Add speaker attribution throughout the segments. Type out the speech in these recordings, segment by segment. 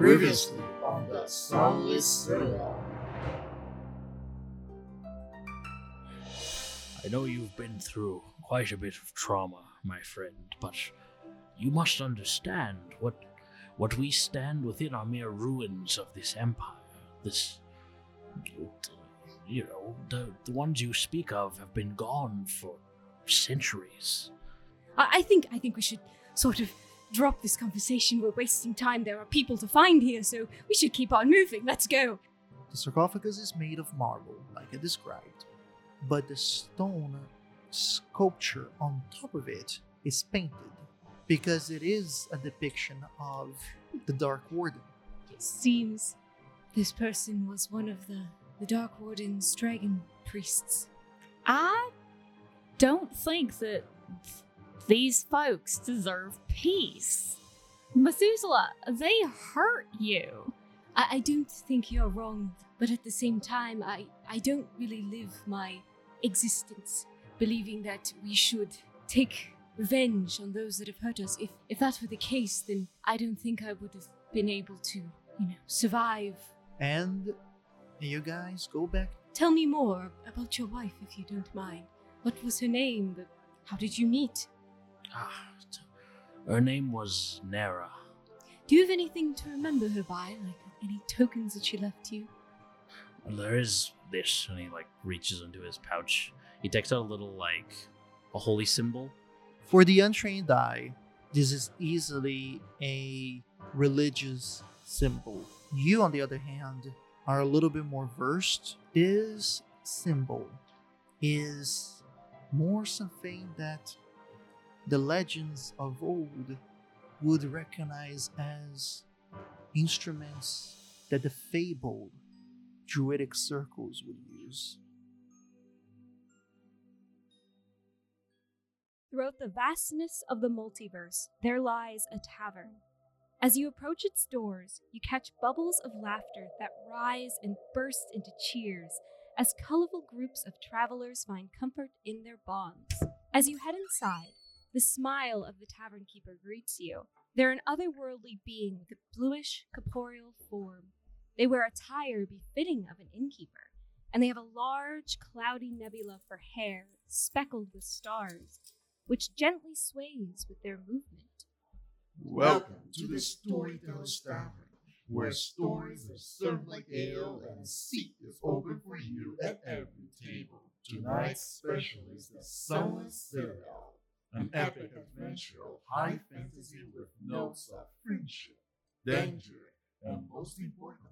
Speaker 1: Previously on the Sunless Citadel.
Speaker 2: I know you've been through quite a bit of trauma, my friend, but you must understand what what we stand within are mere ruins of this empire. This you know, the the ones you speak of have been gone for centuries.
Speaker 3: I, I think I think we should sort of drop this conversation. We're wasting time. There are people to find here, so we should keep on moving. Let's go.
Speaker 4: The sarcophagus is made of marble, like I described, but the stone sculpture on top of it is painted because it is a depiction of the Dark Warden.
Speaker 3: It seems this person was one of the the Dark Warden's dragon priests.
Speaker 5: I don't think that these folks deserve peace. Methuselah, they hurt you.
Speaker 3: I, I don't think you're wrong, but at the same time, I, I don't really live my existence believing that we should take revenge on those that have hurt us. If if that were the case, then I don't think I would have been able to, you know, survive.
Speaker 4: And you guys go back.
Speaker 3: Tell me more about your wife, if you don't mind. What was her name? How did you meet?
Speaker 2: Ah, t- her name was Nera.
Speaker 3: Do you have anything to remember her by, like any tokens that she left you?
Speaker 2: Well, there is this, and he like reaches into his pouch. He takes out a little like a holy symbol.
Speaker 4: For the untrained eye, this is easily a religious symbol. You, on the other hand, are a little bit more versed. This symbol is more something that the legends of old would recognize as instruments that the fabled druidic circles would use.
Speaker 3: Throughout the vastness of the multiverse, there lies a tavern. As you approach its doors, you catch bubbles of laughter that rise and burst into cheers as colorful groups of travelers find comfort in their bonds. As you head inside, the smile of the tavern keeper greets you. They're an otherworldly being with a bluish, corporeal form. They wear attire befitting of an innkeeper, and they have a large, cloudy nebula for hair speckled with stars, which gently sways with their movement.
Speaker 1: Welcome to the Storyteller's Tavern, where stories are served like ale and a seat is open for you at every table. Tonight's special is the Sunless Citadel, an epic adventure of high fantasy with notes of friendship, danger, and most importantly,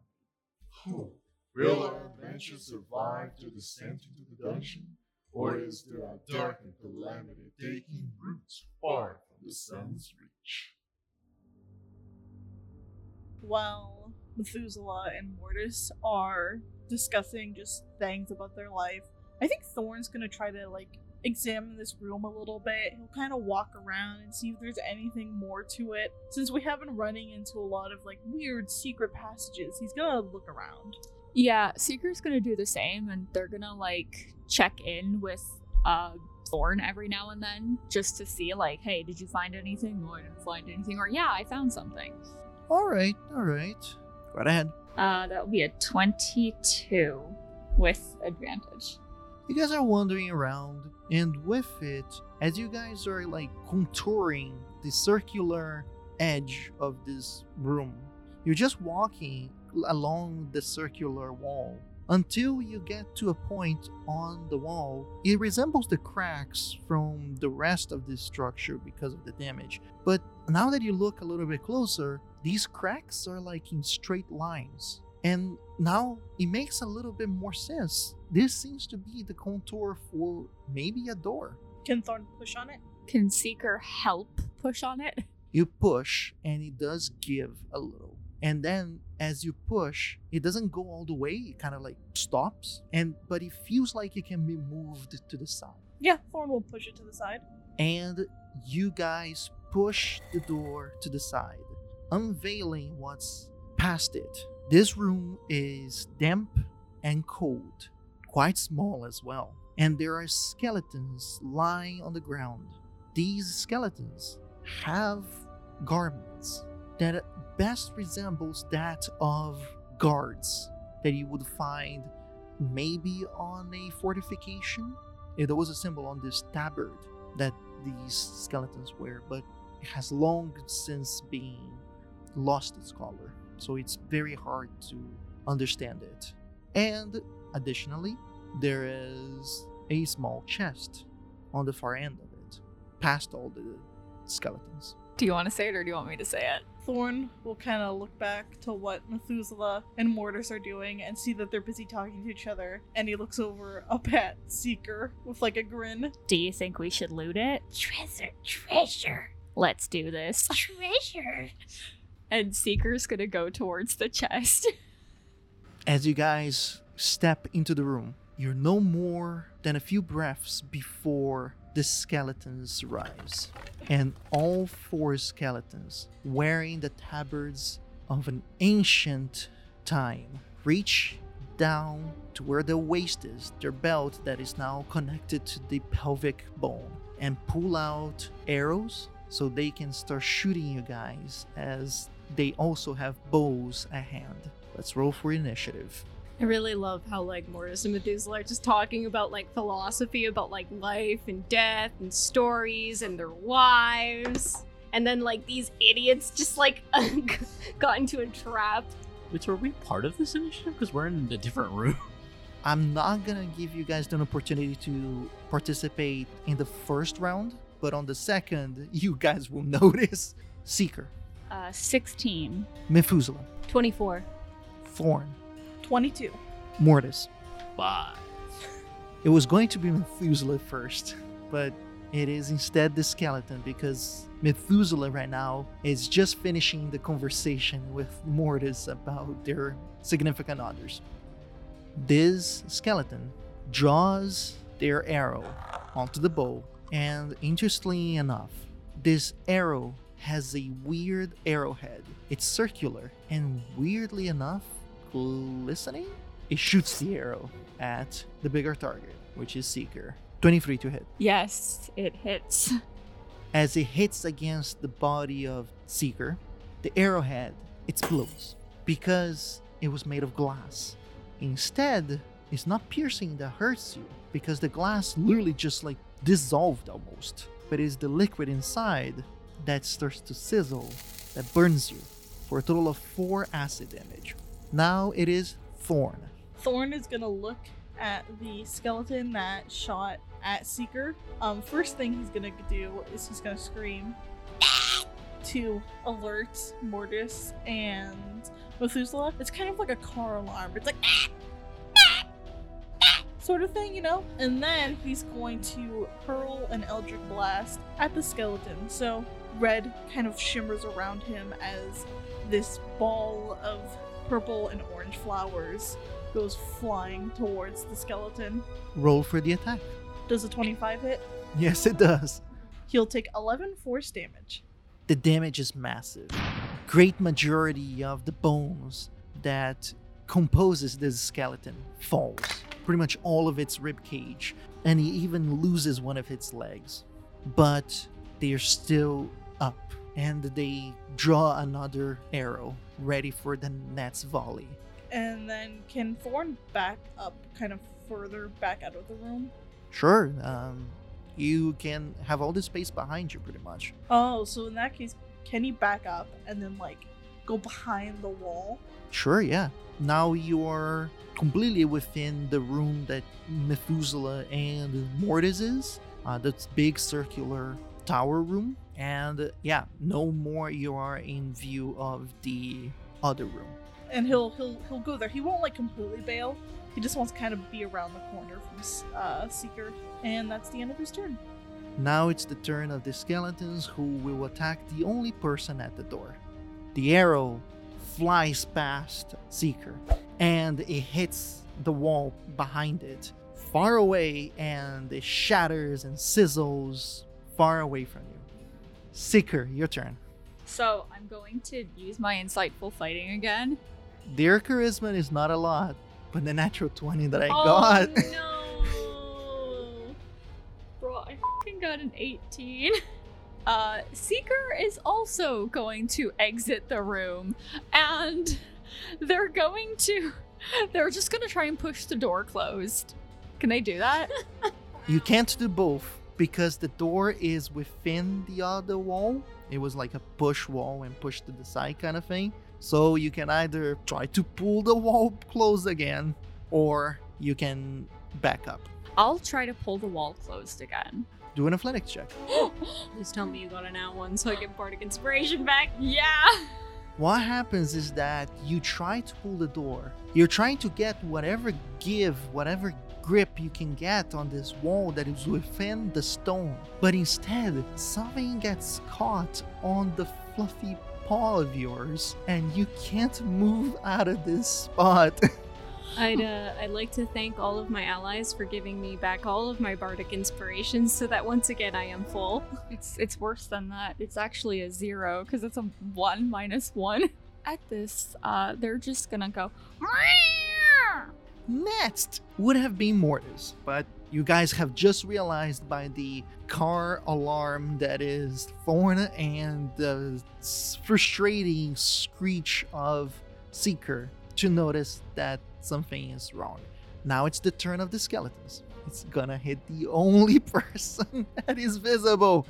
Speaker 1: hope. Will our adventure survive to descent into the dungeon, or is there a dark and calamity taking roots far from the sun's reach?
Speaker 6: while Methuselah and Mortis are discussing just things about their life, I think Thorn's gonna try to like examine this room a little bit. He'll kind of walk around and see if there's anything more to it. Since we have been running into a lot of like weird secret passages, he's gonna look around.
Speaker 5: Yeah, Seeker's gonna do the same, and they're gonna like check in with uh Thorn every now and then just to see like, hey, did you find anything? No, I didn't find anything. Or yeah, I found something.
Speaker 4: All right, all right. Go right ahead.
Speaker 5: Uh, that would be a twenty-two with advantage.
Speaker 4: You guys are wandering around, and with it, as you guys are like contouring the circular edge of this room, you're just walking along the circular wall until you get to a point on the wall. It resembles the cracks from the rest of this structure because of the damage. But now that you look a little bit closer, these cracks are like in straight lines. And now it makes a little bit more sense. This seems to be the contour for maybe a door.
Speaker 6: Can Thorn push on it?
Speaker 5: Can Seeker help push on it?
Speaker 4: You push and it does give a little. And then as you push, it doesn't go all the way, it kind of like stops. And but it feels like it can be moved to the side.
Speaker 6: Yeah, Thorn will push it to the side.
Speaker 4: And you guys push the door to the side, unveiling what's past it. This room is damp and cold, quite small as well. And there are skeletons lying on the ground. These skeletons have garments, that best resembles that of guards that you would find maybe on a fortification. Eh, There was a symbol on this tabard that these skeletons wear, but it has long since been lost its color, so it's very hard to understand it. And additionally, there is a small chest on the far end of it, past all the skeletons.
Speaker 5: Do you want to say it or do you want me to say it?
Speaker 6: Thorn will kind of look back to what Methuselah and Mortis are doing and see that they're busy talking to each other. And he looks over up at Seeker with like a grin.
Speaker 5: Do you think we should loot it?
Speaker 3: Treasure, treasure,
Speaker 5: Let's do this.
Speaker 3: treasure.
Speaker 5: And Seeker's gonna go towards the chest.
Speaker 4: As you guys step into the room, you're no more than a few breaths before the skeletons rise. And all four skeletons, wearing the tabards of an ancient time, reach down to where the waist is, their belt that is now connected to the pelvic bone, and pull out arrows so they can start shooting you guys as they also have bows at hand. Let's roll for initiative.
Speaker 7: I really love how like Mortis and Methuselah are just talking about like philosophy about like life and death and stories and their wives. And then like these idiots just like got into a trap.
Speaker 2: Wait, so are we part of this initiative? Because we're in a different room.
Speaker 4: I'm not gonna give you guys an opportunity to participate in the first round, but on the second, you guys will notice Seeker,
Speaker 5: Uh, 16.
Speaker 4: Methuselah,
Speaker 7: 24.
Speaker 4: Thorn,
Speaker 6: 22.
Speaker 4: Mortis.
Speaker 2: Bye.
Speaker 4: It was going to be Methuselah first, but it is instead the skeleton because Methuselah right now is just finishing the conversation with Mortis about their significant others. This skeleton draws their arrow onto the bow, and interestingly enough, this arrow has a weird arrowhead. It's circular, and weirdly enough, glistening? It shoots the arrow at the bigger target, which is Seeker. 23 to hit.
Speaker 5: Yes, it hits.
Speaker 4: As it hits against the body of Seeker, the arrowhead explodes because it was made of glass. Instead, it's not piercing that hurts you because the glass literally just like dissolved almost, but it's the liquid inside that starts to sizzle that burns you for a total of 4 acid damage. Now it is Thorn.
Speaker 6: Thorn is gonna look at the skeleton that shot at Seeker. Um, first thing he's gonna do is he's gonna scream to alert Mortis and Methuselah. It's kind of like a car alarm. It's like sort of thing, you know? And then he's going to hurl an Eldritch Blast at the skeleton. So red kind of shimmers around him as this ball of purple and orange flowers goes flying towards the skeleton.
Speaker 4: Roll for the attack.
Speaker 6: Does a 25 hit?
Speaker 4: Yes, it does.
Speaker 6: He'll take 11 force damage.
Speaker 4: the damage is massive. Great majority of the bones that composes this skeleton falls. Pretty much all of its rib cage, and he even loses one of its legs. But they are still up, and they draw another arrow, ready for the next volley.
Speaker 6: And then can Thorn back up kind of further back out of the room?
Speaker 4: Sure, um, you can have all the space behind you, pretty much.
Speaker 6: Oh, so in that case, can he back up and then like go behind the wall?
Speaker 4: Sure, yeah. Now you are completely within the room that Methuselah and Mortis is. Uh, that's big circular tower room. And yeah, no more you are in view of the other room.
Speaker 6: And he'll he'll he'll go there. He won't like completely bail. He just wants to kind of be around the corner from uh, Seeker, and that's the end of his turn.
Speaker 4: Now it's the turn of the skeletons who will attack the only person at the door. The arrow flies past Seeker and it hits the wall behind it, far away, and it shatters and sizzles far away from you. Seeker, your turn.
Speaker 5: So I'm going to use my insightful fighting again.
Speaker 4: Their charisma is not a lot, but the natural 20 that I
Speaker 5: oh
Speaker 4: got.
Speaker 5: no! Bro, I fucking got an 18. Uh, Seeker is also going to exit the room, and they're going to. They're just gonna try and push the door closed. Can they do that?
Speaker 4: You can't do both because the door is within the other wall. It was like a push wall and push to the side kind of thing. So you can either try to pull the wall closed again or you can back up.
Speaker 5: I'll try to pull the wall closed again.
Speaker 4: Do an athletics check.
Speaker 7: Please tell me you got an out one so I get bardic inspiration back.
Speaker 5: Yeah.
Speaker 4: What happens is that you try to pull the door. You're trying to get whatever give, whatever grip you can get on this wall that is within the stone. But instead, something gets caught on the fluffy paw of yours, and you can't move out of this spot.
Speaker 7: I'd uh, I'd like to thank all of my allies for giving me back all of my bardic inspirations so that once again I am full.
Speaker 5: It's it's worse than that. It's actually a zero because it's a one minus one. At this, uh, they're just gonna go.
Speaker 4: Next would have been Mortis, but you guys have just realized by the car alarm that is Thorn and the frustrating screech of Seeker to notice that something is wrong. Now it's the turn of the skeletons. It's gonna hit the only person that is visible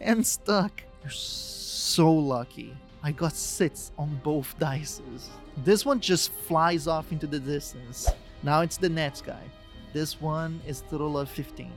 Speaker 4: and stuck. You're so lucky. I got six on both dices. This one just flies off into the distance. Now it's the next guy. This one is total of 15.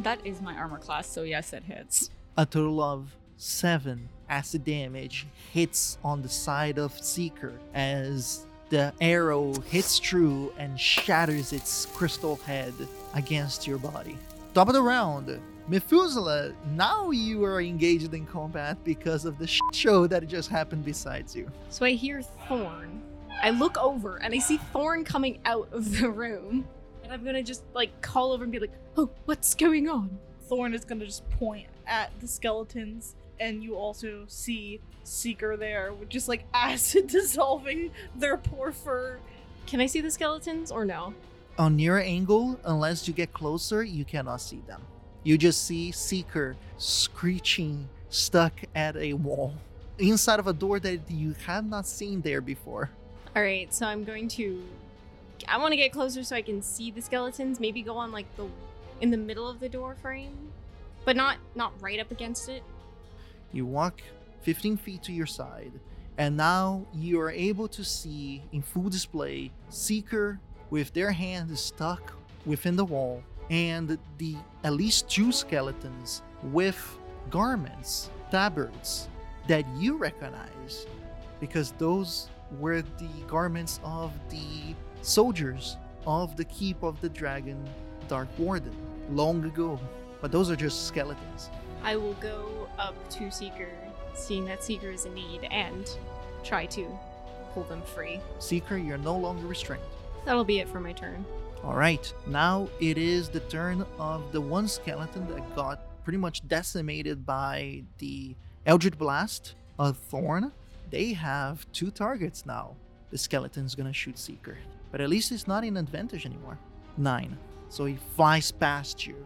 Speaker 5: That is my armor class, so yes, it hits.
Speaker 4: A total of 7 acid damage hits on the side of Seeker as the arrow hits true and shatters its crystal head against your body. Top of the round, Methuselah, now you are engaged in combat because of the shit show that just happened besides you.
Speaker 7: So I hear Thorn. I look over and I see Thorn coming out of the room. And I'm gonna just like call over and be like, oh, what's going on?
Speaker 6: Thorn is gonna just point at the skeletons, and you also see Seeker there with just like acid dissolving their poor fur.
Speaker 7: Can I see the skeletons or no?
Speaker 4: On near angle, unless you get closer, you cannot see them. You just see Seeker screeching, stuck at a wall, inside of a door that you have not seen there before.
Speaker 7: Alright, so I'm going to I wanna get closer so I can see the skeletons. Maybe go on like the in the middle of the door frame. But not not right up against it.
Speaker 4: You walk 15 feet to your side, and now you are able to see in full display Seeker with their hand stuck within the wall, and the at least two skeletons with garments, tabards that you recognize because those were the garments of the soldiers of the Keep of the Dragon Dark Warden long ago. But those are just skeletons.
Speaker 7: I will go up to Seeker, seeing that Seeker is in need, and try to pull them free.
Speaker 4: Seeker, you're no longer restrained.
Speaker 7: That'll be it for my turn.
Speaker 4: All right, now it is the turn of the one skeleton that got pretty much decimated by the Eldritch Blast of Thorn. They have two targets now. The skeleton's gonna shoot Seeker, but at least it's not in advantage anymore. Nine. So he flies past you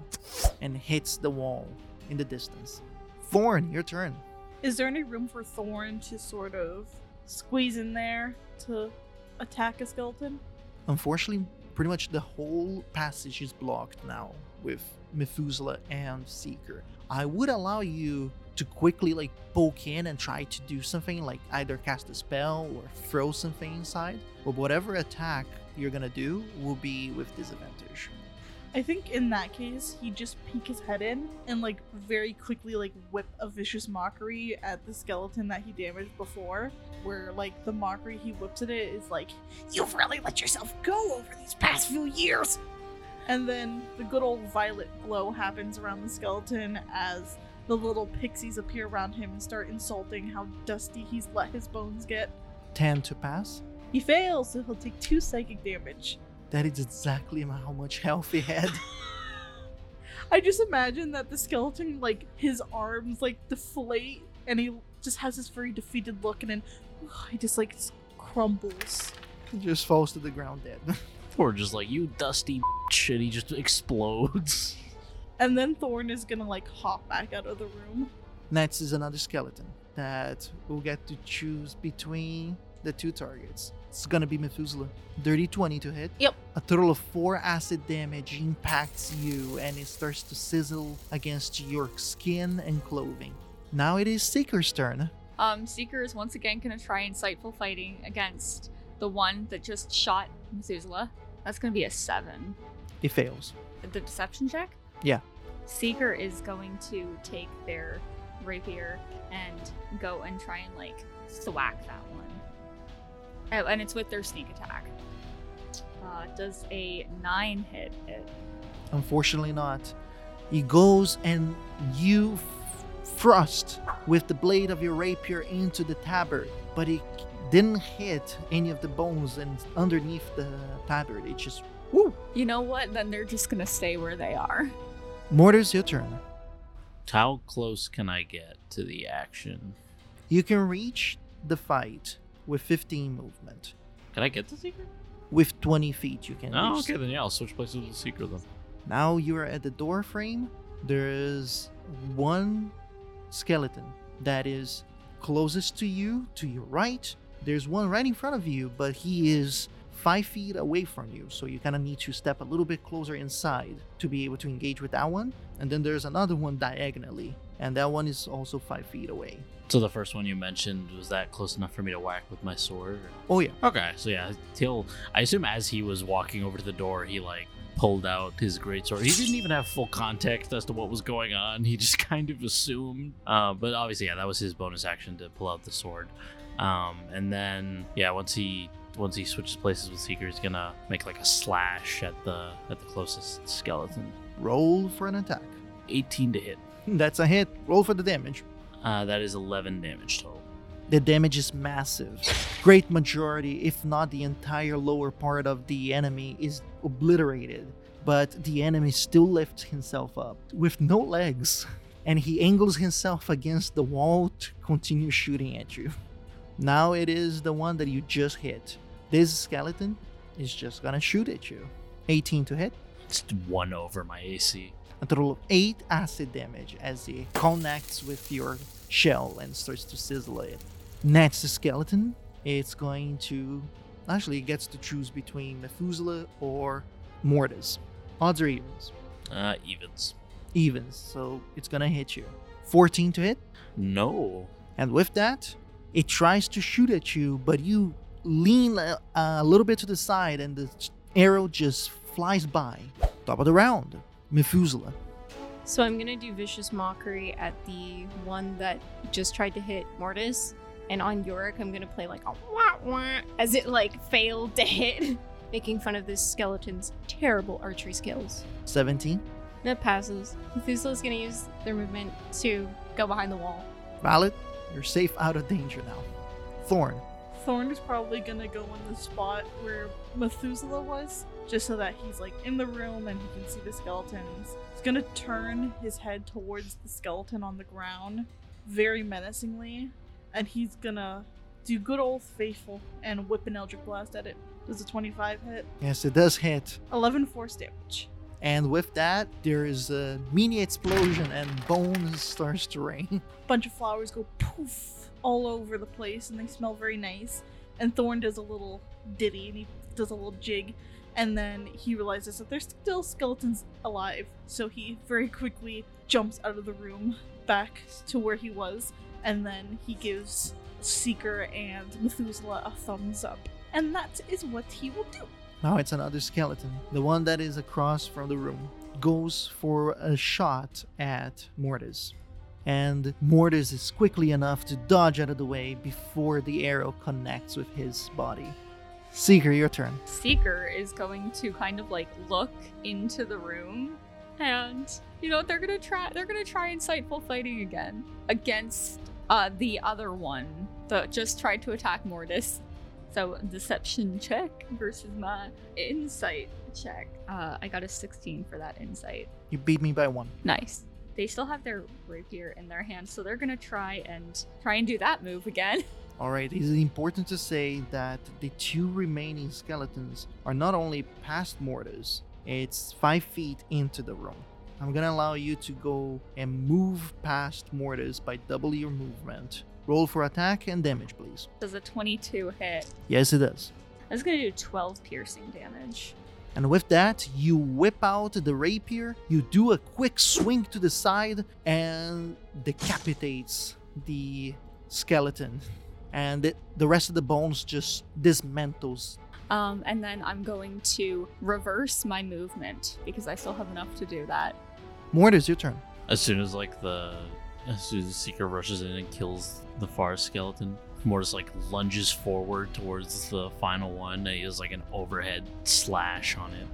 Speaker 4: and hits the wall in the distance. Thorn, your turn.
Speaker 6: Is there any room for Thorn to sort of squeeze in there to attack a skeleton?
Speaker 4: Unfortunately, pretty much the whole passage is blocked now with Methuselah and Seeker. I would allow you to quickly like poke in and try to do something like either cast a spell or throw something inside, but whatever attack you're gonna do will be with disadvantage.
Speaker 6: I think in that case, he just peek his head in and like very quickly like whip a vicious mockery at the skeleton that he damaged before. Where like the mockery he whips at it is like,
Speaker 3: You've really let yourself go over these past few years.
Speaker 6: and then the good old violet glow happens around the skeleton as the little pixies appear around him and start insulting how dusty he's let his bones get.
Speaker 4: 10 to pass.
Speaker 6: He fails, so he'll take two psychic damage.
Speaker 4: That is exactly how much health he had.
Speaker 6: I just imagine that the skeleton, like, his arms, like, deflate, and he just has this very defeated look, and then he just, like, crumbles.
Speaker 4: he just falls to the ground dead.
Speaker 2: Or just like, you dusty bitch, and he just explodes.
Speaker 6: And then Thorn is gonna, like, hop back out of the room.
Speaker 4: Next is another skeleton that will get to choose between the two targets. It's gonna be Methuselah. Dirty 20 to hit.
Speaker 7: Yep.
Speaker 4: A total of 4 acid damage impacts you and it starts to sizzle against your skin and clothing. Now it is Seeker's turn.
Speaker 5: Um, Seeker is once again gonna try insightful fighting against the one that just shot Methuselah. That's gonna be a seven.
Speaker 4: It fails.
Speaker 5: The deception check?
Speaker 4: Yeah.
Speaker 5: Seeker is going to take their rapier and go and try and like thwack that one. Oh, and it's with their sneak attack. Uh, does a nine hit it?
Speaker 4: Unfortunately, not. He goes and you f- thrust with the blade of your rapier into the tabard, but it didn't hit any of the bones and underneath the tabard. It just woo.
Speaker 5: You know what? Then they're just gonna stay where they are.
Speaker 4: Mortis your turn.
Speaker 2: How close can I get to the action?
Speaker 4: You can reach the fight with 15 movement.
Speaker 2: Can I get the Seeker?
Speaker 4: With 20 feet, you can
Speaker 2: Oh,
Speaker 4: reach.
Speaker 2: okay, then yeah, I'll switch places with the Seeker then.
Speaker 4: Now you are at the door frame. There is one skeleton that is closest to you, to your right. There's one right in front of you, but he is five feet away from you. So you kind of need to step a little bit closer inside to be able to engage with that one. And then there's another one diagonally, and that one is also five feet away.
Speaker 2: So the first one you mentioned was that close enough for me to whack with my sword?
Speaker 4: Oh, yeah.
Speaker 2: Okay, so yeah, he'll. I assume as he was walking over to the door, he like pulled out his greatsword. He didn't even have full context as to what was going on. He just kind of assumed. Uh, but obviously, yeah, that was his bonus action to pull out the sword. Um, and then yeah, once he once he switches places with Seeker, he's gonna make like a slash at the at the closest skeleton.
Speaker 4: Roll for an attack.
Speaker 2: 18 to hit.
Speaker 4: That's a hit. Roll for the damage.
Speaker 2: Uh, that is 11 damage total.
Speaker 4: The damage is massive. Great majority, if not the entire lower part of the enemy, is obliterated. But the enemy still lifts himself up with no legs. And he angles himself against the wall to continue shooting at you. Now it is the one that you just hit. This skeleton is just gonna shoot at you. 18 to hit.
Speaker 2: It's one over my AC.
Speaker 4: A total of 8 acid damage as he connects with your shell and starts to sizzle it. Next, the skeleton. It's going to. Actually, it gets to choose between Methuselah or Mortis. Odds or evens?
Speaker 2: Uh, evens.
Speaker 4: Evens, so it's gonna hit you. 14 to hit.
Speaker 2: No.
Speaker 4: And with that, it tries to shoot at you, but you lean a, a little bit to the side and the arrow just flies by. Top of the round, Methuselah.
Speaker 7: So I'm gonna do vicious mockery at the one that just tried to hit Mortis, and on Yorick I'm gonna play like a wah wah as it like failed to hit, making fun of this skeleton's terrible archery skills.
Speaker 4: 17.
Speaker 7: That passes. Methuselah's gonna use their movement to go behind the wall.
Speaker 4: Valid. You're safe out of danger now. Thorn.
Speaker 6: Thorn is probably gonna go in the spot where Methuselah was, just so that he's like in the room and he can see the skeletons. He's gonna turn his head towards the skeleton on the ground, very menacingly, and he's gonna do good old faithful and whip an Eldritch Blast at it. Does a 25 hit?
Speaker 4: Yes, it does hit.
Speaker 6: 11 force damage.
Speaker 4: And with that, there is a mini explosion and bones starts to rain.
Speaker 6: bunch of flowers go poof all over the place and they smell very nice. And Thorn does a little ditty and he does a little jig. And then he realizes that there's still skeletons alive. So he very quickly jumps out of the room back to where he was. And then he gives Seeker and Methuselah a thumbs up. And that is what he will do.
Speaker 4: Now it's another skeleton. The one that is across from the room goes for a shot at Mortis. And Mortis is quickly enough to dodge out of the way before the arrow connects with his body. Seeker, your turn.
Speaker 5: Seeker is going to kind of like look into the room and you know they're gonna try they're gonna try insightful fighting again against uh the other one that just tried to attack Mortis. So deception check versus my insight check. Uh I got a 16 for that insight.
Speaker 4: You beat me by one.
Speaker 5: Nice. They still have their rapier in their hand, so they're gonna try and try and do that move again.
Speaker 4: Alright, it is important to say that the two remaining skeletons are not only past Mortis, it's five feet into the room. I'm gonna allow you to go and move past Mortis by double your movement. Roll for attack and damage, please.
Speaker 5: Does a 22 hit?
Speaker 4: Yes, it does.
Speaker 5: That's gonna do 12 piercing damage.
Speaker 4: And with that, you whip out the rapier, you do a quick swing to the side, and decapitates the skeleton. And it, the rest of the bones just dismantles.
Speaker 5: Um, and then I'm going to reverse my movement because I still have enough to do that.
Speaker 4: Mortis, your turn.
Speaker 2: As soon as like the as soon as the seeker rushes in and kills the far skeleton, Mortis like lunges forward towards the final one. He does like an overhead slash on it.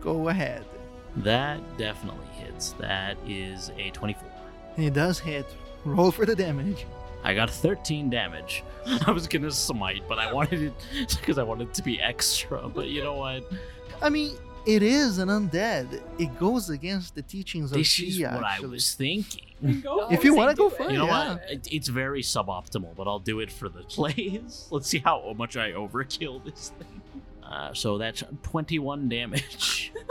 Speaker 4: Go ahead.
Speaker 2: That definitely hits. That is a 24.
Speaker 4: It does hit. Roll for the damage.
Speaker 2: I got 13 damage. I was gonna smite, but I wanted it because I wanted it to be extra. But you know what?
Speaker 4: I mean, it is an undead. It goes against the teachings of
Speaker 2: This is
Speaker 4: Shia,
Speaker 2: what I was thinking.
Speaker 4: If you want to go for it,
Speaker 2: You know
Speaker 4: yeah.
Speaker 2: what? It, it's very suboptimal, but I'll do it for the plays. Let's see how much I overkill this thing. Uh, so that's 21 damage.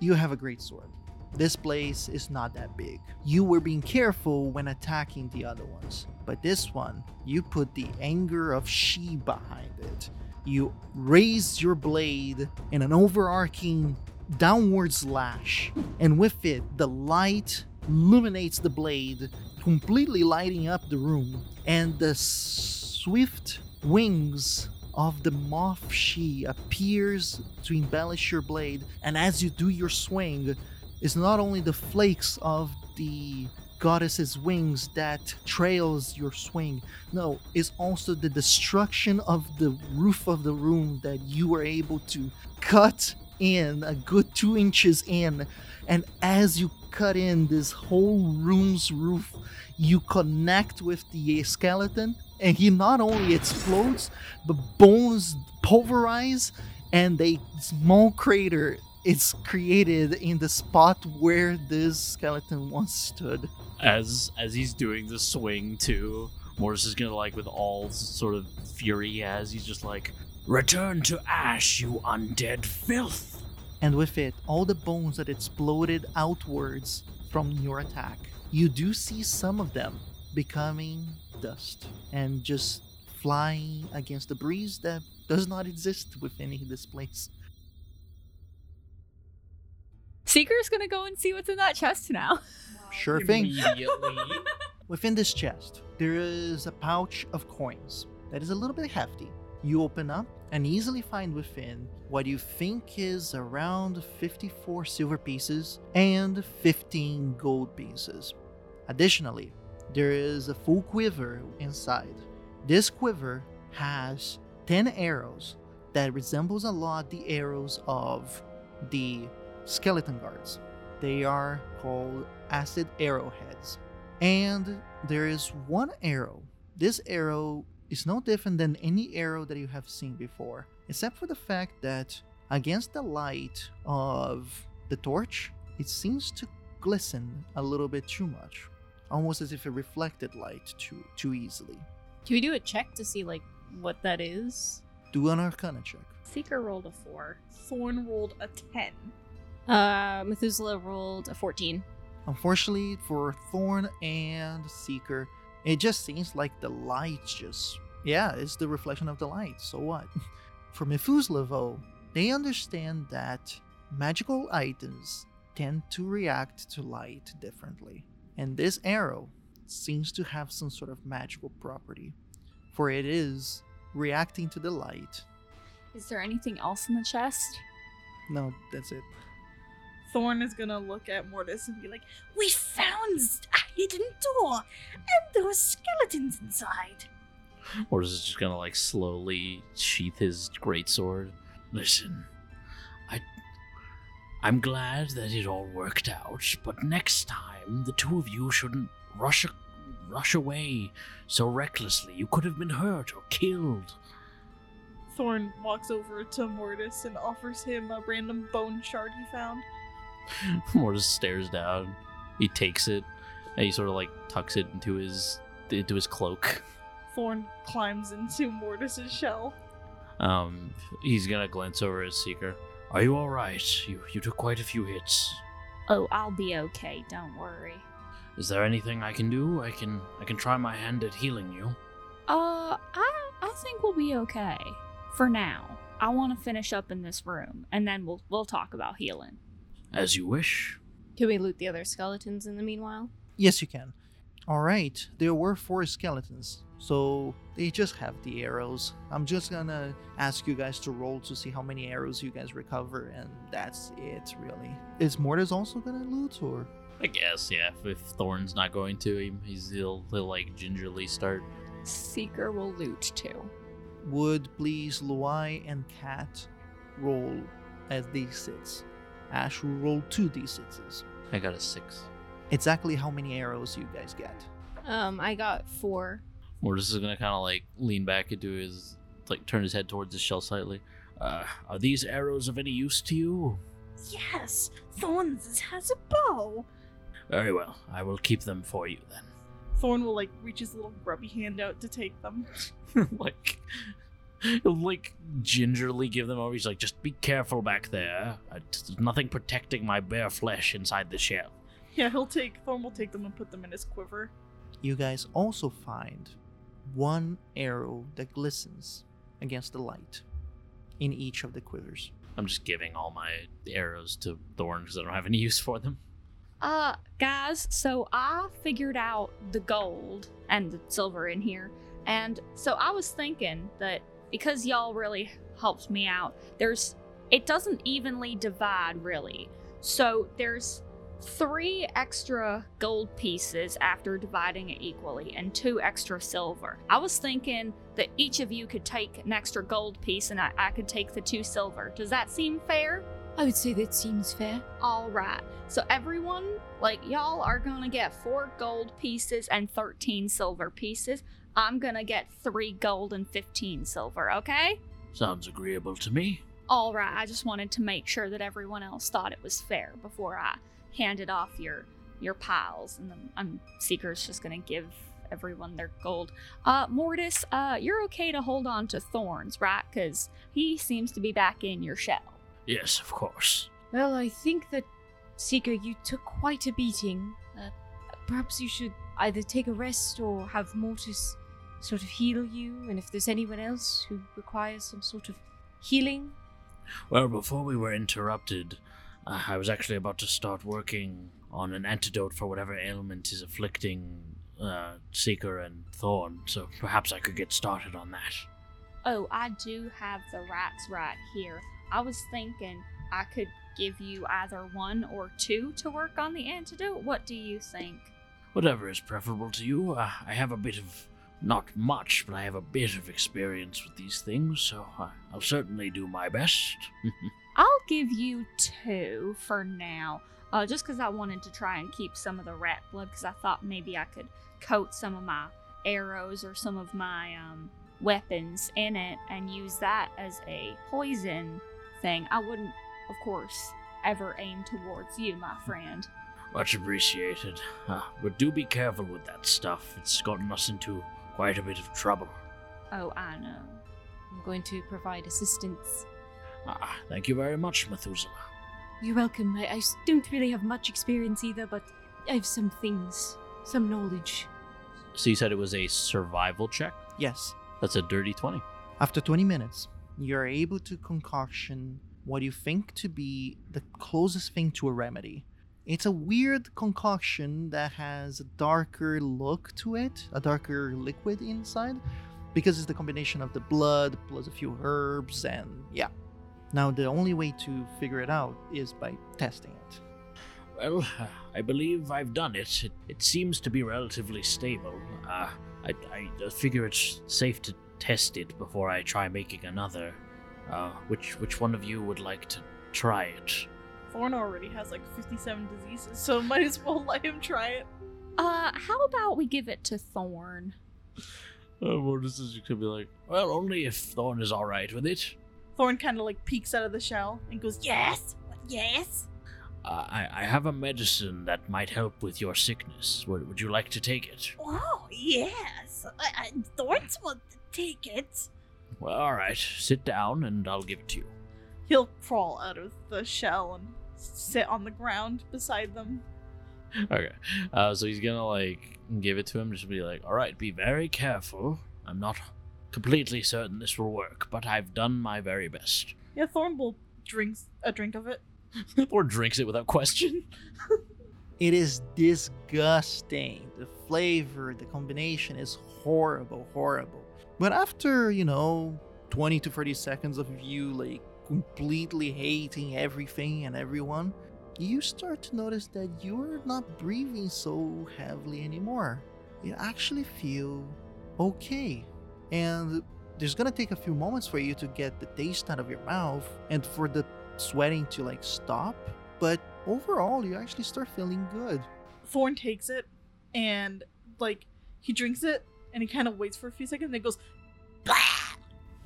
Speaker 4: You have a great sword. This place is not that big. You were being careful when attacking the other ones, but this one, you put the anger of she behind it. You raised your blade in an overarching downward slash, and with it, the light illuminates the blade, completely lighting up the room, and the swift wings of the moth she appears to embellish your blade, and as you do your swing, it's not only the flakes of the goddess's wings that trails your swing. No, it's also the destruction of the roof of the room that you were able to cut in a good two inches in. And as you cut in this whole room's roof, you connect with the skeleton, and he not only explodes, but bones pulverize, and a small crater is created in the spot where this skeleton once stood.
Speaker 2: as as he's doing the swing too, Mortis is gonna like with all sort of fury he has, he's just like, Return to ash, you undead filth.
Speaker 4: And with it, all the bones that exploded outwards from your attack. You do see some of them becoming dust and just flying against the breeze that does not exist within this place.
Speaker 5: Seeker's gonna go and see what's in that chest now.
Speaker 4: Sure thing.
Speaker 2: Immediately.
Speaker 4: Within this chest, there is a pouch of coins that is a little bit hefty. You open up and easily find within what you think is around 54 silver pieces and 15 gold pieces. Additionally, there is a full quiver inside. This quiver has 10 arrows that resembles a lot the arrows of the skeleton guards. They are called acid arrowheads. And there is one arrow. This arrow is no different than any arrow that you have seen before, except for the fact that against the light of the torch, it seems to glisten a little bit too much, almost as if it reflected light too too easily.
Speaker 7: Can we do a check to see like what that is?
Speaker 4: Do an Arcana check.
Speaker 5: Seeker rolled a four.
Speaker 6: Thorn rolled a 10.
Speaker 7: Uh, Methuselah rolled a 14.
Speaker 4: Unfortunately for Thorn and Seeker, it just seems like the light just yeah, it's the reflection of the light. So what? For Methuselah though, they understand that magical items tend to react to light differently. And this arrow seems to have some sort of magical property. For it is reacting to the light.
Speaker 5: Is there anything else in the chest?
Speaker 4: No, that's it.
Speaker 6: Thorn is gonna look at Mortis and be like,
Speaker 3: We found a hidden door, and there were skeletons inside.
Speaker 2: Or is it just gonna like slowly sheath his great sword. Listen, I I'm glad that it all worked out, but next time the two of you shouldn't rush a, rush away so recklessly. You could have been hurt or killed.
Speaker 6: Thorn walks over to Mortis and offers him a random bone shard he found.
Speaker 2: Mortis stares down. He takes it and he sort of like tucks it into his into his cloak.
Speaker 6: Thorn climbs into Mortis's shell.
Speaker 2: Um, he's gonna glance over at Seeker. Are you all right? You you took quite a few hits.
Speaker 5: Oh, I'll be okay. Don't worry.
Speaker 2: Is there anything I can do? I can I can try my hand at healing you.
Speaker 5: Uh, I I think we'll be okay for now. I want to finish up in this room, and then we'll we'll talk about healing.
Speaker 2: As you wish.
Speaker 7: Can we loot the other skeletons in the meanwhile?
Speaker 4: Yes, you can. All right, there were four skeletons, so they just have the arrows. I'm just gonna ask you guys to roll to see how many arrows you guys recover, and that's it, really. Is Mortis also gonna loot, or
Speaker 2: I guess, yeah. If, if Thorn's not going to, he, he's he'll, he'll like gingerly start.
Speaker 5: Seeker will loot too.
Speaker 4: would please Luai and Cat roll as d6? Ash will roll two d6s.
Speaker 2: I got a six.
Speaker 4: Exactly how many arrows you guys get?
Speaker 7: Um, I got four.
Speaker 2: Mortis is gonna kind of like lean back into his, like turn his head towards his shell slightly. Uh, are these arrows of any use to you?
Speaker 3: Yes, Thorns has a bow.
Speaker 2: Very well. I will keep them for you then.
Speaker 6: Thorn will like reach his little grubby hand out to take them.
Speaker 2: like, he'll like gingerly give them over. He's like, just be careful back there. There's nothing protecting my bare flesh inside the shell.
Speaker 6: Yeah, he'll take Thorn will take them and put them in his quiver.
Speaker 4: You guys also find one arrow that glistens against the light in each of the quivers.
Speaker 2: I'm just giving all my arrows to Thorn because I don't have any use for them.
Speaker 5: Uh, guys, so I figured out the gold and the silver in here. And so I was thinking that because y'all really helped me out, there's it doesn't evenly divide really. So there's three extra gold pieces after dividing it equally and two extra silver. I was thinking that each of you could take an extra gold piece and I, I could take the two silver. Does that seem fair?
Speaker 3: I would say that seems fair.
Speaker 5: All right. So everyone, like y'all are going to get 4 gold pieces and 13 silver pieces. I'm going to get 3 gold and 15 silver, okay?
Speaker 2: Sounds agreeable to me.
Speaker 5: All right. I just wanted to make sure that everyone else thought it was fair before I handed off your your piles and then I'm Seeker's just going to give everyone their gold. Uh Mortis, uh you're okay to hold on to Thorns, right? Cuz he seems to be back in your shell.
Speaker 2: Yes, of course.
Speaker 3: Well, I think that, Seeker, you took quite a beating. Uh, perhaps you should either take a rest or have Mortis sort of heal you, and if there's anyone else who requires some sort of healing.
Speaker 2: Well, before we were interrupted, I was actually about to start working on an antidote for whatever ailment is afflicting uh, Seeker and Thorn, so perhaps I could get started on that.
Speaker 5: Oh, I do have the rats right here. I was thinking I could give you either one or two to work on the antidote. What do you think?
Speaker 2: Whatever is preferable to you. Uh, I have a bit of, not much, but I have a bit of experience with these things, so uh, I'll certainly do my best.
Speaker 5: I'll give you two for now, uh, just because I wanted to try and keep some of the rat blood, because I thought maybe I could coat some of my arrows or some of my um, weapons in it and use that as a poison thing. I wouldn't, of course, ever aim towards you, my friend.
Speaker 2: Much appreciated. Uh, but do be careful with that stuff. It's gotten us into quite a bit of trouble.
Speaker 5: Oh, I know.
Speaker 3: I'm going to provide assistance.
Speaker 2: Ah, thank you very much, Methuselah.
Speaker 3: You're welcome. I don't really have much experience either, but I have some things, some knowledge.
Speaker 2: So you said it was a survival check?
Speaker 4: Yes.
Speaker 2: That's a dirty 20.
Speaker 4: After 20 minutes, you're able to concoction what you think to be the closest thing to a remedy. It's a weird concoction that has a darker look to it, a darker liquid inside, because it's the combination of the blood plus a few herbs, and yeah. Now, the only way to figure it out is by testing it.
Speaker 2: Well, I believe I've done it. It, it seems to be relatively stable. Uh, I, I figure it's safe to test it before I try making another. Uh, which which one of you would like to try it?
Speaker 6: Thorn already has like 57 diseases, so might as well let him try it.
Speaker 5: Uh, how about we give it to Thorn?
Speaker 2: Uh, Mortis is could be like, well, only if Thorn is all right with it.
Speaker 6: Thorn kind of like peeks out of the shell and goes,
Speaker 3: Yes, yes.
Speaker 2: Uh, I, I have a medicine that might help with your sickness. Would, would you like to take it?
Speaker 3: Oh, yes. I, I, Thorns will take it.
Speaker 2: Well, all right. Sit down, and I'll give it to you.
Speaker 6: He'll crawl out of the shell and sit on the ground beside them.
Speaker 2: Okay. Uh, so he's gonna like give it to him, just be like, "All right, be very careful. I'm not completely certain this will work, but I've done my very best."
Speaker 6: Yeah, Thorn will drinks a drink of it.
Speaker 2: or drinks it without question.
Speaker 4: It is disgusting. The flavor, the combination is horrible, horrible. But after, you know, 20 to 30 seconds of you like completely hating everything and everyone, you start to notice that you're not breathing so heavily anymore. You actually feel okay. And there's gonna take a few moments for you to get the taste out of your mouth and for the sweating to like stop. But overall, you actually start feeling good.
Speaker 6: Thorn takes it and like he drinks it and he kind of waits for a few seconds and it goes "Bah!"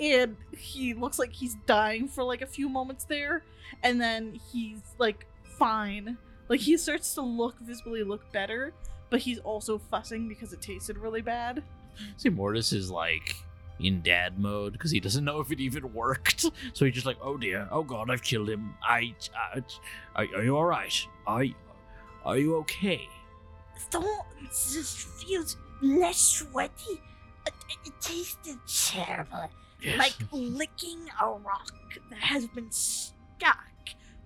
Speaker 6: and he looks like he's dying for like a few moments there and then he's like fine like he starts to look visibly look better but he's also fussing because it tasted really bad
Speaker 2: See, Mortis is like in dad mode because he doesn't know if it even worked. So he's just like, "Oh dear, oh god, I've killed him. I, I are, are you all right? Are, you- are you okay?"
Speaker 8: Just feels less sweaty. It, it tasted terrible.
Speaker 2: Yes.
Speaker 8: Like licking a rock that has been stuck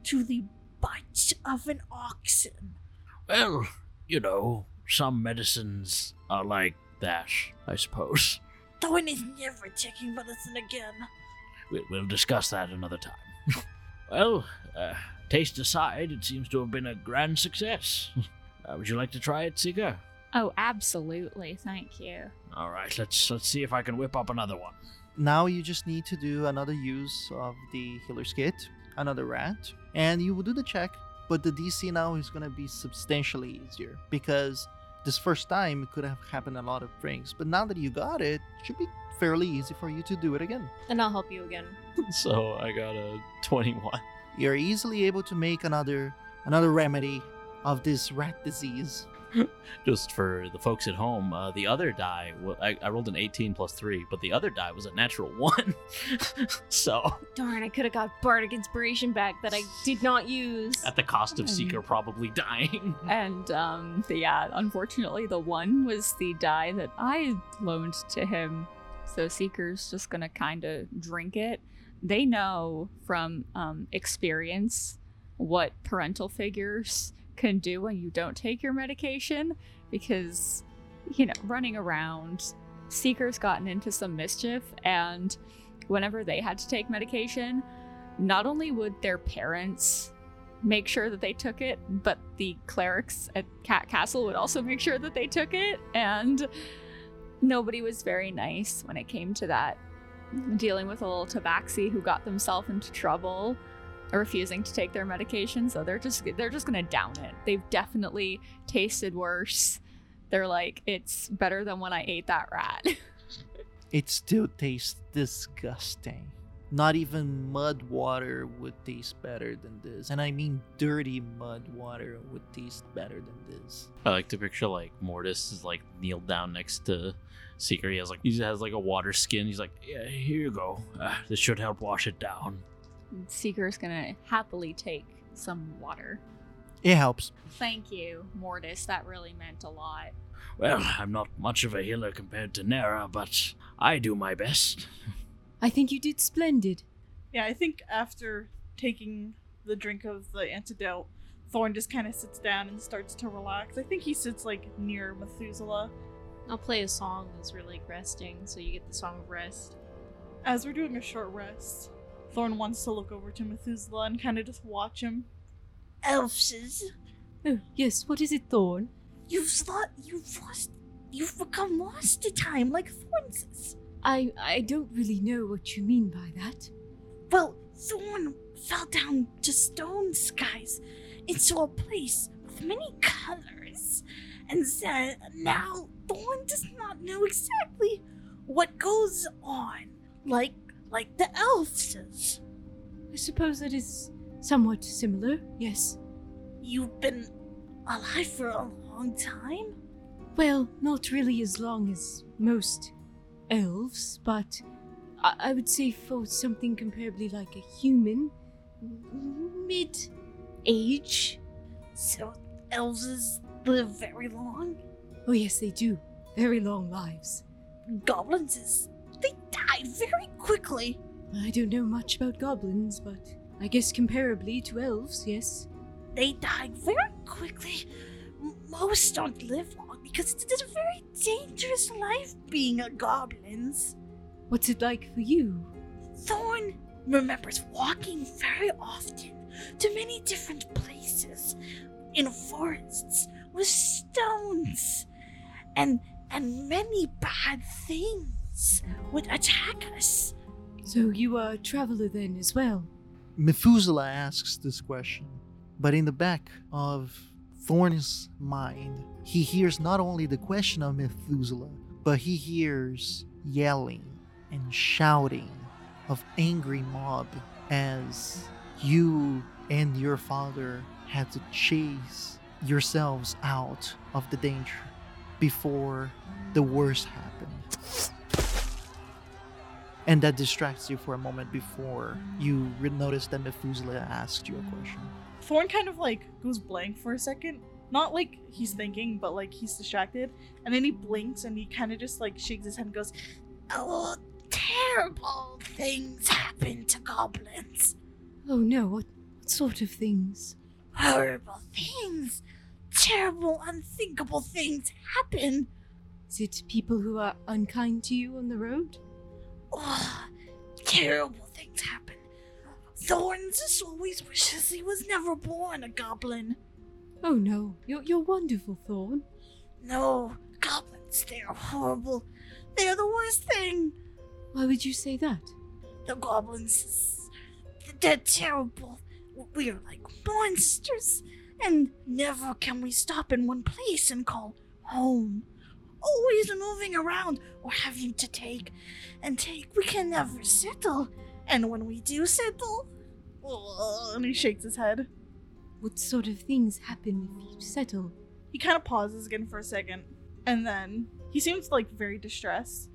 Speaker 8: to the butt of an oxen.
Speaker 2: Well, you know, some medicines are like that, I suppose.
Speaker 8: Thorn is never taking medicine again.
Speaker 2: We- We'll discuss that another time. well, uh, taste aside, it seems to have been a grand success. Uh, would you like to try it, Seeker?
Speaker 5: Oh, absolutely. Thank you.
Speaker 2: All right, let's let's see if I can whip up another one.
Speaker 4: Now you just need to do another use of the healer's kit, another rat, and you will do the check, but the DC now is gonna be substantially easier because this first time it could have happened a lot of things, but now that you got it, it should be fairly easy for you to do it again.
Speaker 7: And I'll help you again.
Speaker 2: So I got a twenty-one.
Speaker 4: You're easily able to make another another remedy of this rat disease.
Speaker 2: Just for the folks at home, uh, the other die, wa- I, I rolled an 18 plus 3, but the other die was a natural 1. so,
Speaker 7: Darn, I could have got bardic inspiration back that I did not use.
Speaker 2: at the cost of Seeker probably dying.
Speaker 5: And um, the, yeah, unfortunately, the one was the die that I loaned to him. So Seeker's just gonna kind of drink it. They know from um, experience what parental figures can do when you don't take your medication because, you know, running around, Seeker's gotten into some mischief, and whenever they had to take medication, not only would their parents make sure that they took it, but the clerics at Cat Castle would also make sure that they took it, and nobody was very nice when it came to that. Dealing with a little tabaxi who got themselves into trouble, refusing to take their medication, so they're just they're just gonna down it. They've definitely tasted worse. They're like, it's better than when I ate that rat.
Speaker 4: It still tastes disgusting. Not even mud water would taste better than this. And I mean dirty mud water would taste better than this.
Speaker 2: I like to picture like Mortis is like kneeled down next to Seeker. He has like he has like a water skin. He's like, yeah, here you go. Uh, this should help wash it down.
Speaker 5: Seeker's gonna happily take some water.
Speaker 4: It helps.
Speaker 5: Thank you, Mortis. That really meant a lot.
Speaker 2: Well, I'm not much of a healer compared to Nera, but I do my best.
Speaker 3: I think you did splendid.
Speaker 6: yeah i think after taking the drink of the antidote thorn just kind of sits down and starts to relax i think he sits like near methuselah
Speaker 7: I'll play a song that's really resting, so you get the song of rest.
Speaker 6: as we're doing a short rest thorn wants to look over to methuselah and kind of just watch him
Speaker 8: Elfses,
Speaker 3: Oh, yes, what is it, Thorn?
Speaker 8: you've lost, you've lost, you've become lost to time like Thorn says.
Speaker 3: I I don't really know what you mean by that.
Speaker 8: Well, Thorn fell down to stone skies into a place with many colors, and said now Thorn does not know exactly what goes on, like like the elves.
Speaker 3: I suppose that is somewhat similar, yes.
Speaker 8: You've been alive for a long time.
Speaker 3: Well, not really as long as most elves, but I, I would say for something comparably like a human, mid age?
Speaker 8: So elves live very long.
Speaker 3: Oh, yes, they do. Very long lives.
Speaker 8: Goblins is they die very quickly.
Speaker 3: I don't know much about goblins, but I guess comparably to elves, yes.
Speaker 8: They die very quickly. Most don't live long because it is a very dangerous life being a goblin's.
Speaker 3: What's it like for you?
Speaker 8: Thorn remembers walking very often to many different places in forests with stones and and many bad things would attack us.
Speaker 3: So you are a traveler then as well?
Speaker 4: Methuselah asks this question, but in the back of Thorn's mind, he hears not only the question of Methuselah, but he hears yelling and shouting of angry mob as you and your father had to chase yourselves out of the danger before the worst happened. And that distracts you for a moment before you re- notice that Methuselah asked you a question.
Speaker 6: Thorn kind of like goes blank for a second. Not like he's thinking, but like he's distracted. And then he blinks and he kind of just like shakes his head and goes,
Speaker 8: Oh, terrible things happen to goblins.
Speaker 3: Oh no, what, what sort of things?
Speaker 8: Horrible things. Terrible, unthinkable things happen.
Speaker 3: Is it people who are unkind to you on the road?
Speaker 8: Oh, terrible things happen. Thorns just always wishes he was never born a goblin.
Speaker 3: Oh no, you're, you're wonderful, Thorn.
Speaker 8: No, goblins, they're horrible. They're the worst thing.
Speaker 3: Why would you say that?
Speaker 8: The goblins, they're terrible. We're like monsters. And never can we stop in one place and call home. Always moving around or having to take and take. We can never settle. And when we do settle,
Speaker 6: "Ugh," and he shakes his head.
Speaker 3: What sort of things happen if you settle?
Speaker 6: He kind of pauses again for a second, and then he seems like very distressed.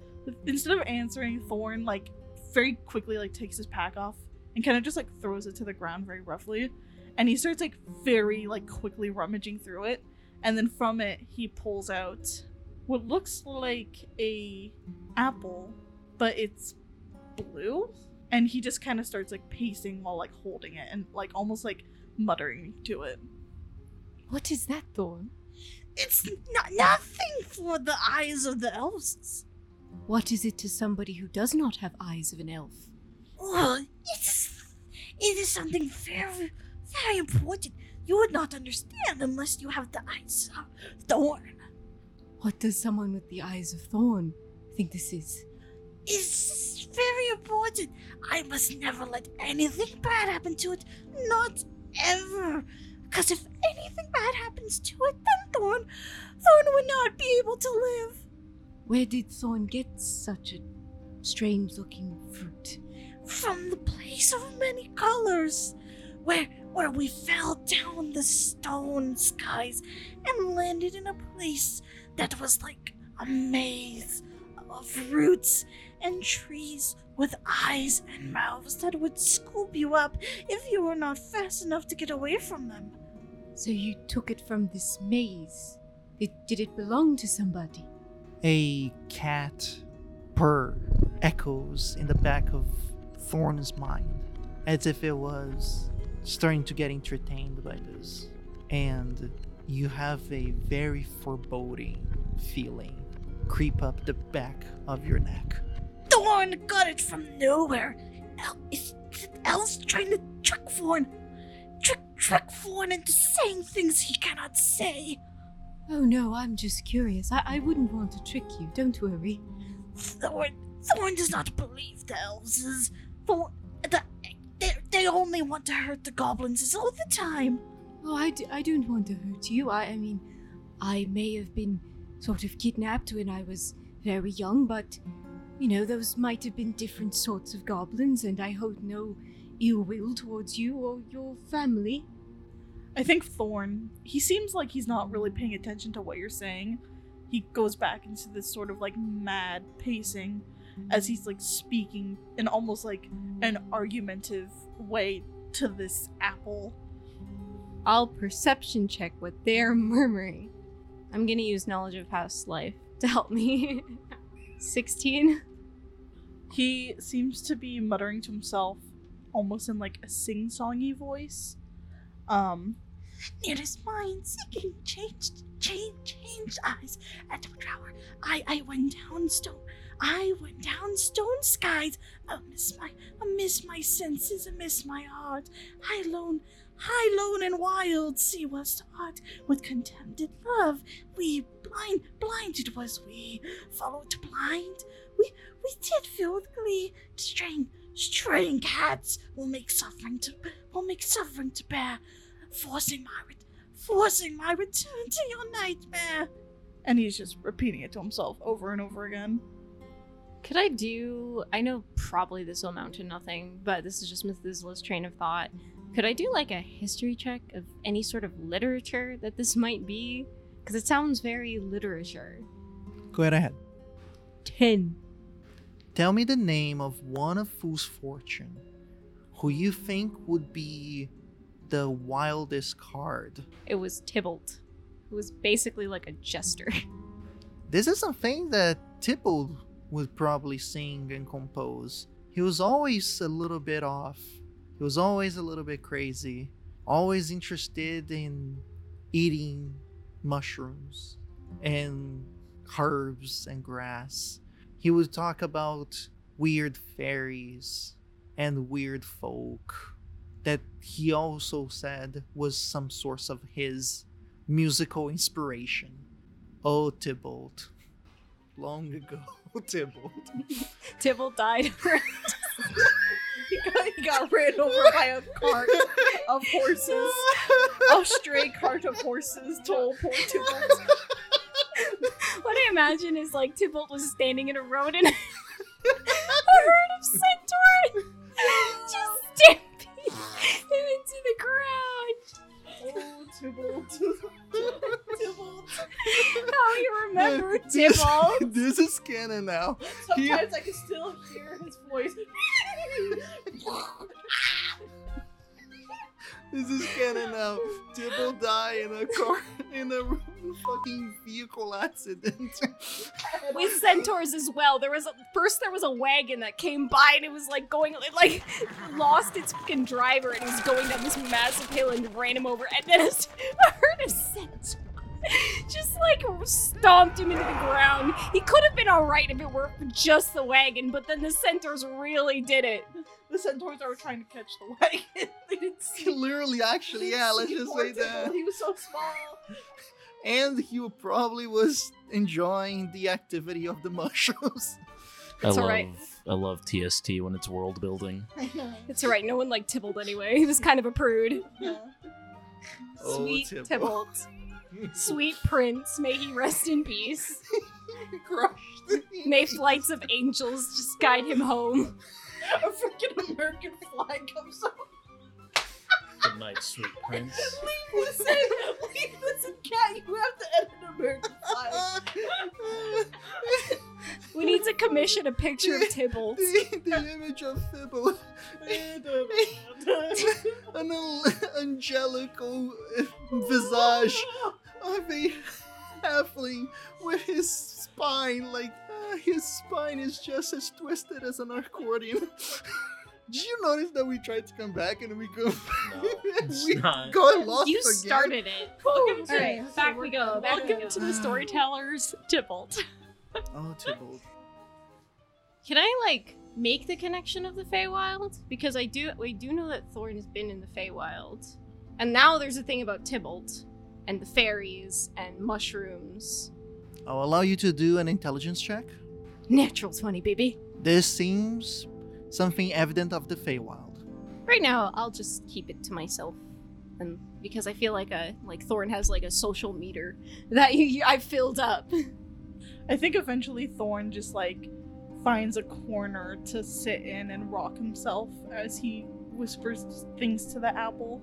Speaker 6: Instead of answering, Thorn like very quickly like takes his pack off and kind of just like throws it to the ground very roughly, and he starts like very like quickly rummaging through it, and then from it he pulls out what looks like a apple, but it's blue, and he just kind of starts like pacing while like holding it and like almost like muttering to it.
Speaker 3: What is that, Thorn?
Speaker 8: it's not nothing for the eyes of the elves.
Speaker 3: What is it to somebody who does not have eyes of an elf?
Speaker 8: Well, it's it is something very, very important. You would not understand unless you have the eyes of Thorn.
Speaker 3: What does someone with the eyes of Thorn think this is?
Speaker 8: It's very important. I must never let anything bad happen to it. Not ever. Because if anything bad happens to it, then Thorn, Thorn would not be able to live.
Speaker 3: Where did Thorn get such a strange looking fruit?
Speaker 8: From the place of many colors, where where we fell down the stone skies and landed in a place that was like a maze of roots and trees with eyes and mouths that would scoop you up if you were not fast enough to get away from them.
Speaker 3: So you took it from this maze. It, did it belong to somebody?
Speaker 4: A cat purr echoes in the back of Thorn's mind, as if it was starting to get entertained by this. And you have a very foreboding feeling creep up the back of your neck.
Speaker 8: Thorn got it from nowhere. El- is El's trying to trick Thorn. Trick, trick Thorn into saying things he cannot say.
Speaker 3: Oh no, I'm just curious. I, I wouldn't want to trick you. Don't worry.
Speaker 8: Thorn, Thorn does not believe the elves. Thorn, the, they, they only want to hurt the goblins all the time.
Speaker 3: Oh, I, d- I don't want to hurt you. I, I mean, I may have been sort of kidnapped when I was very young, but, you know, those might have been different sorts of goblins, and I hold no ill will towards you or your family.
Speaker 6: I think Thorn, he seems like he's not really paying attention to what you're saying. He goes back into this sort of like mad pacing as he's like speaking in almost like an argumentative way to this apple.
Speaker 7: I'll perception check what they're murmuring. I'm gonna use knowledge of past life to help me. 16.
Speaker 6: He seems to be muttering to himself, almost in like a sing-songy voice. Um,
Speaker 8: Nearest mind seeking change change, change eyes at the tower. I, I went down stone. I went down stone skies. I miss my, I miss my senses. I miss my heart. I lone, high lone and wild. See was art with contemplated love. We blind, blinded was we. Followed blind. We, we did feel with glee. Straying, straying cats will make suffering to, will make suffering to bear forcing my ret- forcing my return to your nightmare.
Speaker 6: and he's just repeating it to himself over and over again.
Speaker 7: Could I do. I know probably this will amount to nothing, but this is just Miss Methuselah's train of thought. Could I do like a history check of any sort of literature that this might be? Because it sounds very literature.
Speaker 4: Go right ahead.
Speaker 7: 10.
Speaker 4: Tell me the name of one of Fool's Fortune who you think would be the wildest card.
Speaker 7: It was Tybalt. It was basically like a jester.
Speaker 4: This is something that Tybalt would probably sing and compose. He was always a little bit off. He was always a little bit crazy. Always interested in eating mushrooms and herbs and grass. He would talk about weird fairies and weird folk that he also said was some source of his musical inspiration. Oh, Tybalt. Long ago, Tybalt.
Speaker 7: Tybalt died.
Speaker 6: He got, ran over by a cart of horses. A stray cart of horses told poor Tybalt.
Speaker 7: what I imagine is like Tybalt was standing in a road and remember Tybalt?
Speaker 4: this is canon now. He-
Speaker 6: Sometimes I can still hear his voice.
Speaker 4: This is canon now. Tybalt died in a car in a fucking vehicle accident.
Speaker 7: with centaurs as well. There was a, first there was a wagon that came by and it was like going it like lost its fucking driver and it was going down this massive hill and ran him over and then a, s- a herd of centaurs just like stomped him into the ground. He could have been all right if it were just the wagon, but then the centaurs really did it.
Speaker 6: The centaurs are trying to catch the wagon. they didn't see.
Speaker 4: Literally, actually, yeah. Let's just say that.
Speaker 6: Tybalt, He was so small.
Speaker 4: And he probably was enjoying the activity of the mushrooms.
Speaker 2: I
Speaker 7: It's
Speaker 2: love
Speaker 7: alright.
Speaker 2: I love TST when it's world building.
Speaker 7: It's alright, no one liked Tybalt anyway. He was kind of a prude.
Speaker 6: Yeah.
Speaker 4: Oh,
Speaker 7: Sweet
Speaker 4: Tybalt.
Speaker 7: Tybalt. Sweet prince, may he rest in peace.
Speaker 4: Crushed.
Speaker 7: May flights of angels just guide him home.
Speaker 6: A freaking American flag comes up.
Speaker 2: Good night, sweet prince.
Speaker 6: Listen, listen, cat, you have to edit an American flag.
Speaker 7: We need to commission a picture of Tibble.
Speaker 4: the, the image of Tybalt. An angelical visage of a halfling with his spine like uh, his spine is just as twisted as an accordion. Did you notice that we tried to come back and we go?
Speaker 2: No, it's
Speaker 4: we
Speaker 2: not.
Speaker 4: got lost
Speaker 7: You
Speaker 4: again.
Speaker 7: started it.
Speaker 5: Welcome to,
Speaker 7: Alright, back we go. Back we
Speaker 5: welcome
Speaker 7: go.
Speaker 5: to the storyteller's Tybalt.
Speaker 4: Oh, Tybalt.
Speaker 7: Can I like make the connection of the Feywild? Because I do we do know that Thorn has been in the Feywild. And now there's a thing about Tybalt and the fairies and mushrooms.
Speaker 4: I'll allow you to do an intelligence check.
Speaker 7: Natural 20, baby.
Speaker 4: This seems something evident of the Feywild.
Speaker 7: Right now, I'll just keep it to myself. And because I feel like a like Thorn has like a social meter that you, I've filled up.
Speaker 6: I think eventually Thorn just like finds a corner to sit in and rock himself as he whispers things to the apple.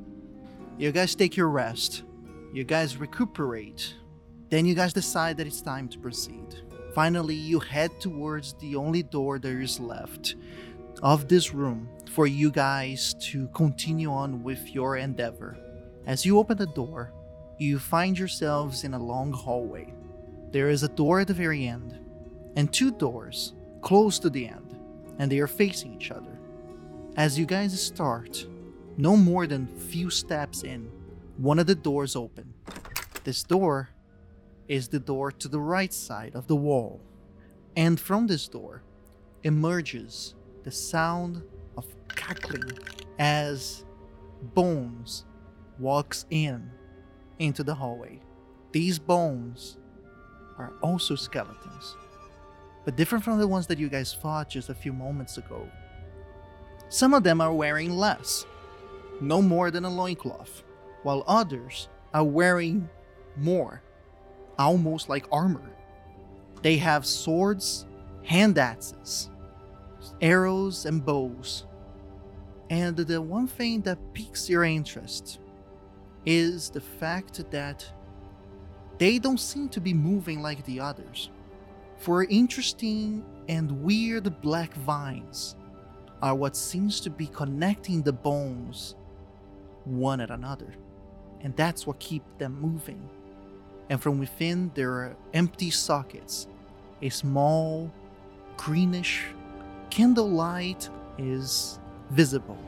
Speaker 4: You guys take your rest. You guys recuperate. Then you guys decide that it's time to proceed. Finally, you head towards the only door there is left of this room for you guys to continue on with your endeavor. As you open the door, you find yourselves in a long hallway. There is a door at the very end, and two doors close to the end, and they are facing each other. As you guys start, no more than few steps in, one of the doors open. This door is the door to the right side of the wall. And from this door emerges the sound of cackling as Bones walks in into the hallway. These bones are also skeletons, but different from the ones that you guys fought just a few moments ago. Some of them are wearing less, no more than a loincloth, while others are wearing more, almost like armor. They have swords, hand axes, arrows, and bows. And the one thing that piques your interest is the fact that they don't seem to be moving like the others. For interesting and weird black vines are what seems to be connecting the bones one at another. And that's what keeps them moving. And from within, there are empty sockets. A small, greenish candlelight is visible,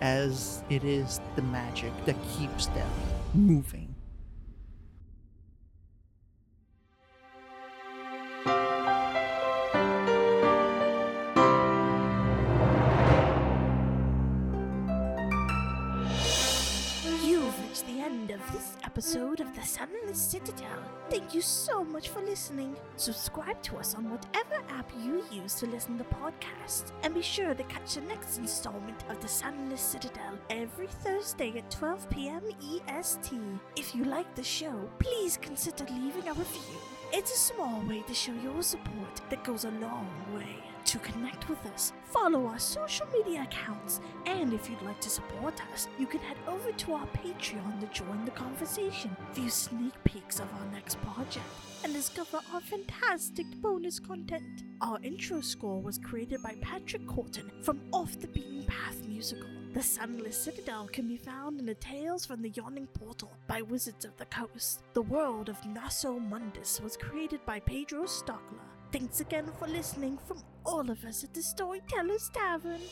Speaker 4: as it is the magic that keeps them moving.
Speaker 8: Citadel. Thank you so much for listening. Subscribe to us on whatever app you use to listen to podcasts. And be sure to catch the next installment of The Sunless Citadel every Thursday at 12 p.m. EST. If you like the show, please consider leaving a review. It's a small way to show your support that goes a long way. To connect with us, follow our social media accounts, and if you'd like to support us, you can head over to our Patreon to join the conversation, view sneak peeks of our next project, and discover our fantastic bonus content. Our intro score was created by Patrick Corton from Off the Beaten Path musical. The Sunless Citadel can be found in the Tales from the Yawning Portal by Wizards of the Coast. The world of Nosso Mondus was created by Pedro Stockler. Thanks again for listening from all of us at the Storyteller's Tavern.